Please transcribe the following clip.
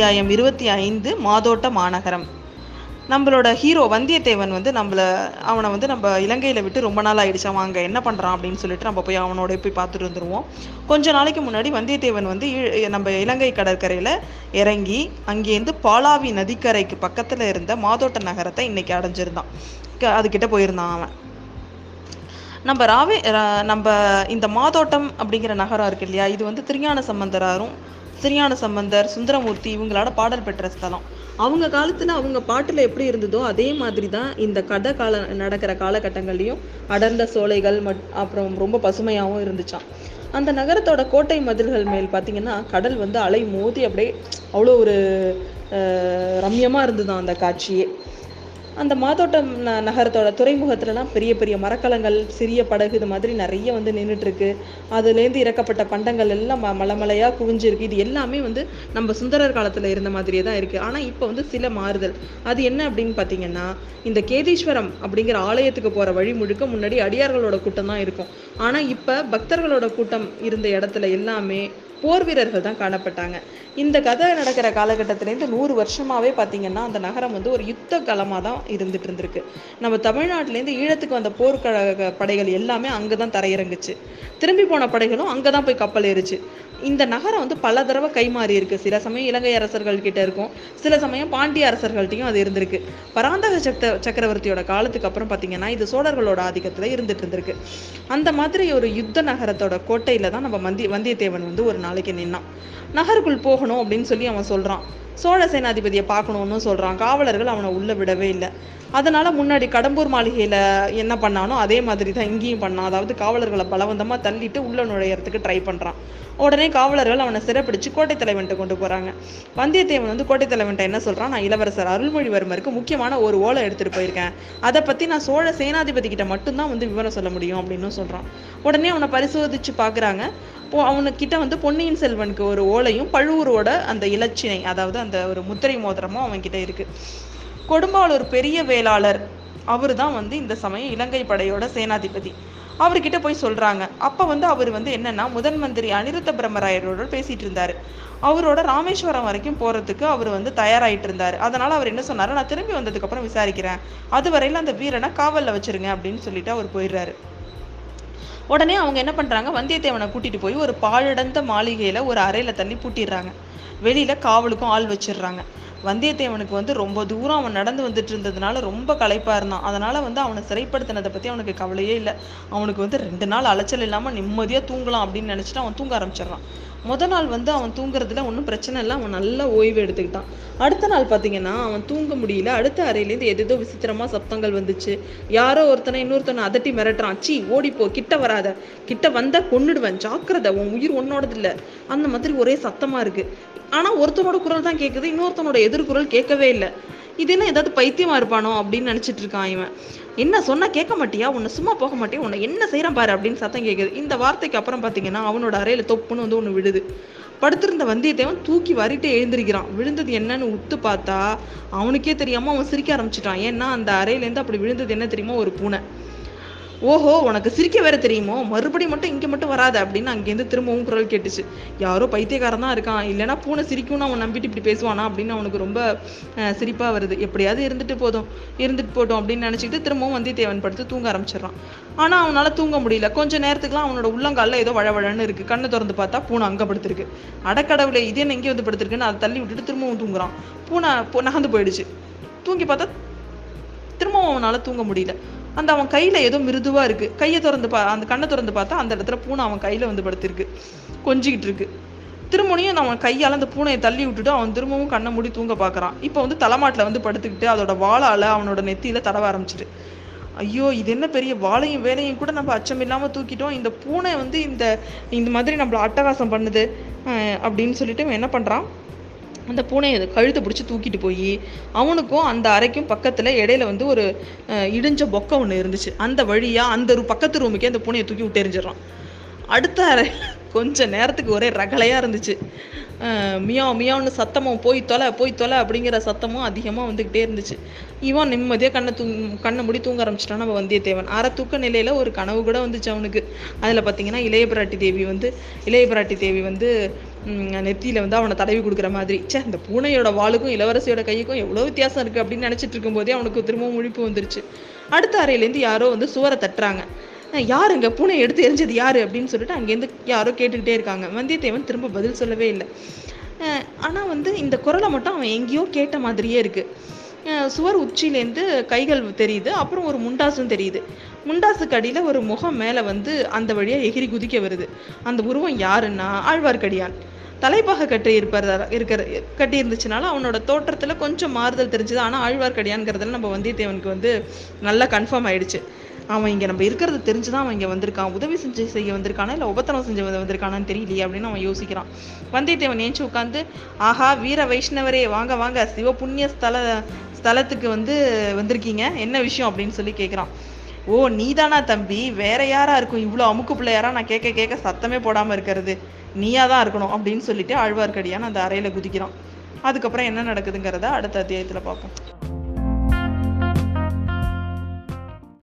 அத்தியாயம் இருபத்தி ஐந்து மாதோட்ட மாநகரம். நம்மளோட ஹீரோ வந்தியத்தேவன் வந்து நம்மளை அவனை வந்து நம்ம இலங்கையில் விட்டு ரொம்ப நாள் ஆயிடுச்சு. அவன் அங்கே என்ன பண்ணுறான் அப்படின்னு சொல்லிட்டு நம்ம போய் அவனோட போய் பார்த்துட்டு வந்துடுவோம் கொஞ்ச நாளைக்கு முன்னாடி வந்தியத்தேவன் வந்து நம்ம இலங்கை கடற்கரையில் இறங்கி அங்கேருந்து பாலாவி நதிக்கரைக்கு பக்கத்தில் இருந்த மாதோட்ட நகரத்தை இன்னைக்கு அடைஞ்சிருந்தான். க- அதுக்கிட்ட போயிருந்தான் அவன். நம்ம ராவே ரா- நம்ம இந்த மாதோட்டம் அப்படிங்கிற நகரம் இருக்கு இல்லையா? இது வந்து திருஞான சம்பந்தராரும் சிறியான சம்பந்தர் சுந்தரமூர்த்தி இவங்களோட பாடல் பெற்ற ஸ்தலம். அவங்க காலத்தில் அவங்க பாட்டில் எப்படி இருந்ததோ அதே மாதிரி தான் இந்த கதை கால நடக்கிற காலகட்டங்கள்லையும் அடர்ந்த சோலைகள் மட் அப்புறம் ரொம்ப பசுமையாகவும் இருந்துச்சாம். அந்த நகரத்தோட கோட்டை மதில்கள் மேல் பார்த்தீங்கன்னா கடல் வந்து அலை மோதி அப்படியே அவ்வளோ ஒரு ரம்யமாக இருந்ததுதான் அந்த காட்சியே. அந்த மாதோட்டம் ந- நகரத்தோட துறைமுகத்துலலாம் பெரிய பெரிய மரக்கலங்கள் சிறிய படகு இது மாதிரி நிறைய வந்து நின்றுட்டுருக்கு அதுலேருந்து இறக்கப்பட்ட பண்டங்கள் எல்லாம் ம- மலைமலையா குவிஞ்சிருக்கு. இது எல்லாமே வந்து நம்ம சுந்தரர் காலத்தில் இருந்த மாதிரியே தான் இருக்குது ஆனால் இப்போ வந்து சில மாறுதல். அது என்ன அப்படின்னு பார்த்தீங்கன்னா இந்த கேதீஸ்வரம் அப்படிங்கிற ஆலயத்துக்கு போகிற வழி முழுக்க முன்னாடி அடியார்களோட கூட்டம் தான் இருக்கும். ஆனால் இப்போ பக்தர்களோட கூட்டம் இருந்த இடத்துல எல்லாமே போர் வீரர்கள் தான் காணப்பட்டாங்க. இந்த கதை நடக்கிற காலகட்டத்திலேருந்து நூறு வருஷமாவே பார்த்தீங்கன்னா அந்த நகரம் வந்து ஒரு யுத்த களமாக தான் இருந்துட்டு இருந்திருக்கு. நம்ம தமிழ்நாட்டிலேருந்து ஈழத்துக்கு வந்த போர்க்கழக படைகள் எல்லாமே அங்கே தான் தரையிறங்குச்சு. திரும்பி போன படைகளும் அங்கே தான் போய் கப்பல் ஏறுச்சு. இந்த நகரம் வந்து பல தடவை கைமாறி இருக்கு. சில சமயம் இலங்கை அரசர்கள் கிட்ட இருக்கும். சில சமயம் பாண்டிய அரசர்கள்ட்டையும் அது இருந்திருக்கு. பராந்தக சக்த சக்கரவர்த்தியோட காலத்துக்கு அப்புறம் பார்த்தீங்கன்னா இது சோழர்களோட ஆதிக்கத்தில் இருந்துட்டு இருந்திருக்கு. அந்த மாதிரி ஒரு யுத்த நகரத்தோட கோட்டையில தான் நம்ம வந்தி வந்தியத்தேவன் வந்து ஒரு நாளைக்கு நின்னான். நகருக்குள் போகணும் அப்படின்னு சொல்லி அவன் சொல்றான். சோழ சேனாதிபதியை பார்க்கணும்னு சொல்கிறான் காவலர்கள் அவனை உள்ளே விடவே இல்லை. அதனால முன்னாடி கடம்பூர் மாளிகையில் என்ன பண்ணானோ அதே மாதிரி தான் இங்கேயும் பண்ணான். அதாவது காவலர்களை பலவந்தமாக தள்ளிட்டு உள்ளே நுழையிறதுக்கு ட்ரை பண்ணுறான் உடனே காவலர்கள் அவனை சிறப்பிடிச்சு கோட்டை தலைவன்ட்ட கொண்டு போறாங்க. வந்தியத்தேவன் வந்து கோட்டை தலைவன்ட்ட என்ன சொல்றான்? நான் இளவரசர் அருள்மொழிவர்மருக்கு முக்கியமான ஒரு ஓலை எடுத்துகிட்டு போயிருக்கேன். அதை பற்றி நான் சோழ சேனாதிபதி கிட்ட மட்டும்தான் வந்து விவரம் சொல்ல முடியும் அப்படின்னு சொல்றான். உடனே அவனை பரிசோதிச்சு பார்க்குறாங்க. அவனுக்கிட்ட வந்து பொன்னியின் செல்வனுக்கு ஒரு ஓலையும் பழுவூரோட அந்த இலச்சினை அதாவது அந்த ஒரு முத்திரை மோதிரமும் அவன்கிட்ட இருக்கு. கொடும்பாளூர் பெரிய வேளாளர் அவர் தான் வந்து இந்த சமயம் இலங்கை படையோட சேனாதிபதி. அவர்கிட்ட போய் சொல்றாங்க. அப்போ வந்து அவர் வந்து என்னன்னா முதன் மந்திரி அனிருத்த பிரம்மராயரோட பேசிட்டு இருந்தாரு. அவரோட ராமேஸ்வரம் வரைக்கும் போறதுக்கு அவர் வந்து தயாராயிட்டு இருந்தாரு. அதனால அவர் என்ன சொன்னாரு நான் திரும்பி வந்ததுக்கு அப்புறம் விசாரிக்கிறேன். அதுவரையில அந்த வீரனை காவலில் வச்சிருங்க அப்படின்னு சொல்லிட்டு அவர் போயிடுறாரு. உடனே அவங்க என்ன பண்ணுறாங்க வந்தியத்தேவனை கூட்டிகிட்டு போய் ஒரு பாழடைந்த மாளிகையில் ஒரு அறையில் தள்ளி பூட்டிடுறாங்க. வெளியில் காவலுக்கும் ஆள் வச்சிடுறாங்க. வந்தியத்தேவனுக்கு வந்து ரொம்ப தூரம் அவன் நடந்து வந்துட்டு இருந்ததுனால ரொம்ப களைப்பாக இருந்தான். அதனால் வந்து அவனை சிறைப்படுத்தினதை பற்றி அவனுக்கு கவலையே இல்லை. அவனுக்கு வந்து ரெண்டு நாள் அலைச்சல் இல்லாமல் நிம்மதியாக தூங்கலாம் அப்படின்னு நினைச்சிட்டு அவன் தூங்க ஆரம்பிச்சிடுறான். முத நாள் வந்து அவன் தூங்குறதுல ஒன்றும் பிரச்சனை இல்லை. அவன் நல்லா ஓய்வு எடுத்துக்கிட்டான். அடுத்த நாள் பார்த்தீங்கன்னா அவன் தூங்க முடியல. அடுத்த அறையிலேருந்து எதேதோ விசித்திரமா சப்தங்கள் வந்துச்சு. யாரோ ஒருத்தனை இன்னொருத்தனை அதட்டி மிரட்டுறான். சீ ஓடிப்போ கிட்ட வராத. கிட்ட வந்தால் கொன்னுடுவேன். ஜாக்கிரதை உன் உயிர் உன்னோடது இல்லை. அந்த மாதிரி ஒரே சத்தமாக இருக்குது ஆனால் ஒருத்தனோட குரல் தான் கேட்குது இன்னொருத்தனோட எதிர்குரல் கேட்கவே இல்லை. இது என்ன ஏதாவது பைத்தியமா இருப்பானோ அப்படின்னு நினச்சிட்டு இருக்கான் இவன். என்ன சொன்னா கேட்க மாட்டியா? உன்னை சும்மா போக மாட்டியா? உன்னை என்ன செய்யறான் பாரு அப்படின்னு சத்தம் கேட்குது இந்த வார்த்தைக்கு அப்புறம் பாத்தீங்கன்னா அவனோட அறையில தொப்புன்னு வந்து ஒண்ணு விடுது படுத்திருந்த வந்தியத்தேவன் தூக்கி வரிட்டு எழுந்திருக்கிறான். விழுந்தது என்னன்னு உத்து பார்த்தா அவனுக்கே தெரியாம அவன் சிரிக்க ஆரம்பிச்சிட்டான். ஏன்னா அந்த அறையில இருந்து அப்படி விழுந்தது என்ன தெரியுமா? ஒரு பூனை. ஓஹோ உனக்கு சிரிக்க வேற தெரியுமோ? மறுபடி மட்டும் இங்கே மட்டும் வராத அப்படின்னு அங்கேருந்து திரும்பவும் குரல் கேட்டுச்சு. யாரோ பைத்தியக்காரன் தான் இருக்கான். இல்லைன்னா பூனை சிரிக்கும்னு அவன் நம்பிட்டு இப்படி பேசுவானா அப்படின்னு அவனுக்கு ரொம்ப சிரிப்பாக வருது. எப்படியாவது இருந்துட்டு போதும். இருந்துட்டு போட்டோம் அப்படின்னு நினச்சிக்கிட்டு திரும்பவும் வந்தியத்தேவன் படுத்து தூங்க ஆரம்பிச்சிடுறான். ஆனால் அவனால் தூங்க முடியல. கொஞ்ச நேரத்துக்குலாம் அவனோட உள்ளங்காலில் ஏதோ வழவழன்னு இருக்குது கண்ணு திறந்து பார்த்தா பூனை அங்கே படுத்திருக்கு. அடக்கடவுளை இதே என்ன இங்கே வந்து படுத்திருக்குன்னு அதை தள்ளி விட்டுட்டு திரும்பவும் தூங்குறான். பூனை நகர்ந்து போயிடுச்சு. தூங்கி பார்த்தா திரும்பவும் அவனால் தூங்க முடியல. அந்த அவன் கையில் ஏதோ மிருதுவாக இருக்குது கையை திறந்து பா அந்த கண்ணை திறந்து பார்த்தா அந்த இடத்துல பூனை அவன் கையில் வந்து படுத்திருக்கு. கொஞ்சிக்கிட்டு இருக்கு. திரும்பவும் அவன் கையால் அந்த பூனையை தள்ளி விட்டுட்டு அவன் திரும்பவும் கண்ணை மூடி தூங்க பார்க்குறான். இப்போ வந்து தலைமாட்டில் வந்து படுத்துக்கிட்டு அதோட வாழால் அவனோட நெத்தியில் தடவ ஆரம்பிச்சிட்டு ஐயோ இது என்ன பெரிய வாளையும் வேலையும் கூட நம்ம அச்சம் தூக்கிட்டோம். இந்த பூனை வந்து இந்த இந்த மாதிரி நம்மளை அட்டகாசம் பண்ணுது அப்படின்னு சொல்லிட்டு இவன் என்ன பண்ணுறான் அந்த பூனையை அது கழுத்தை பிடிச்சி தூக்கிட்டு போய் அவனுக்கும் அந்த அறைக்கும் பக்கத்தில் இடையில வந்து ஒரு இடிஞ்ச பொக்கை ஒன்று இருந்துச்சு. அந்த வழியாக அந்த ரூ- பக்கத்து ரூமுக்கே அந்த பூனையை தூக்கி விட்டு எறிஞ்சிடறான் அடுத்த அறை கொஞ்ச நேரத்துக்கு ஒரே ரகலையாக இருந்துச்சு. அஹ், மியாவ் மியாவ்னு சத்தமும் போய் தொலை போய் தொலை அப்படிங்கிற சத்தமும் அதிகமாக வந்துக்கிட்டே இருந்துச்சு. இவன் நிம்மதியாக கண்ணை தூங் கண்ணை மூடி தூங்க ஆரம்பிச்சிட்டான். நம்ம வந்தியத்தேவன். அரை தூக்க நிலையில் ஒரு கனவு கூட வந்துச்சு அவனுக்கு. அதில் பார்த்தீங்கன்னா இளைய பிராட்டி தேவி வந்து இளைய பிராட்டி தேவி வந்து நெத்தியில் வந்து அவனை தடவி கொடுக்குற மாதிரி. ச்சே இந்த பூனையோட வாளுக்கும் இளவரசியோட கைக்கும் எவ்வளோ வித்தியாசம் இருக்குது அப்படின்னு நினச்சிட்டு இருக்கும்போதே அவனுக்கு திரும்பவும் முழிப்பு வந்துருச்சு. அடுத்த அறையிலேருந்து யாரோ வந்து சுவரை தட்டுறாங்க. யார் யாருங்க பூனை எடுத்து எரிஞ்சது யார் அப்படின்னு சொல்லிட்டு அங்கேருந்து யாரோ கேட்டுக்கிட்டே இருக்காங்க. வந்தியத்தேவன் திரும்ப பதில் சொல்லவே இல்லை. ஆனால் வந்து இந்த குரலை மட்டும் அவன் எங்கேயோ கேட்ட மாதிரியே இருக்குது சுவர் உச்சியிலேருந்து கைகள் தெரியுது அப்புறம் ஒரு முண்டாசும் தெரியுது. முண்டாசுக்கு அடியில் ஒரு முகம் மேலே வந்து அந்த வழியாக எகிரி குதிக்க வருது. அந்த உருவம் யாருன்னா ஆழ்வார்க்கடியான். தலைப்பாக கட்டி இருப்பதா இருக்கிற கட்டி இருந்துச்சுனால அவனோட தோற்றத்தில் கொஞ்சம் மாறுதல் தெரிஞ்சுது. ஆனால் ஆழ்வார்க்கடியான்ங்கிறதுல நம்ம வந்தியத்தேவனுக்கு வந்து நல்லா கன்ஃபார்ம் ஆயிடுச்சு. அவன் இங்கே நம்ம இருக்கிறது தெரிஞ்சு தான் அவன் இங்கே வந்திருக்கான். உதவி செஞ்சு செய்ய வந்திருக்கானா இல்லை உபத்திரம் செஞ்சு வந்திருக்கானான்னு தெரியலையே அப்படின்னு அவன் யோசிக்கிறான். வந்தியத்தேவன் ஏஞ்சி உட்காந்து ஆஹா வீர வைஷ்ணவரே வாங்க வாங்க சிவ புண்ணிய ஸ்தல ஸ்தலத்துக்கு வந்து வந்திருக்கீங்க. என்ன விஷயம் அப்படின்னு சொல்லி கேட்குறான் ஓ நீதானா தம்பி? வேற யாரா இருக்கும்? இவ்வளோ அமுக்கு பிள்ளையாரா? நான் கேட்க கேட்க சத்தமே போடாமல் இருக்கிறது. நீயா தான் இருக்கணும் அப்படின்னு சொல்லிட்டு ஆழ்வார்க்கடியான் அந்த அறையில் குதிக்கிறான். அதுக்கப்புறம் என்ன நடக்குதுங்கிறத அடுத்த அத்தியாயத்தில் பார்ப்போம்.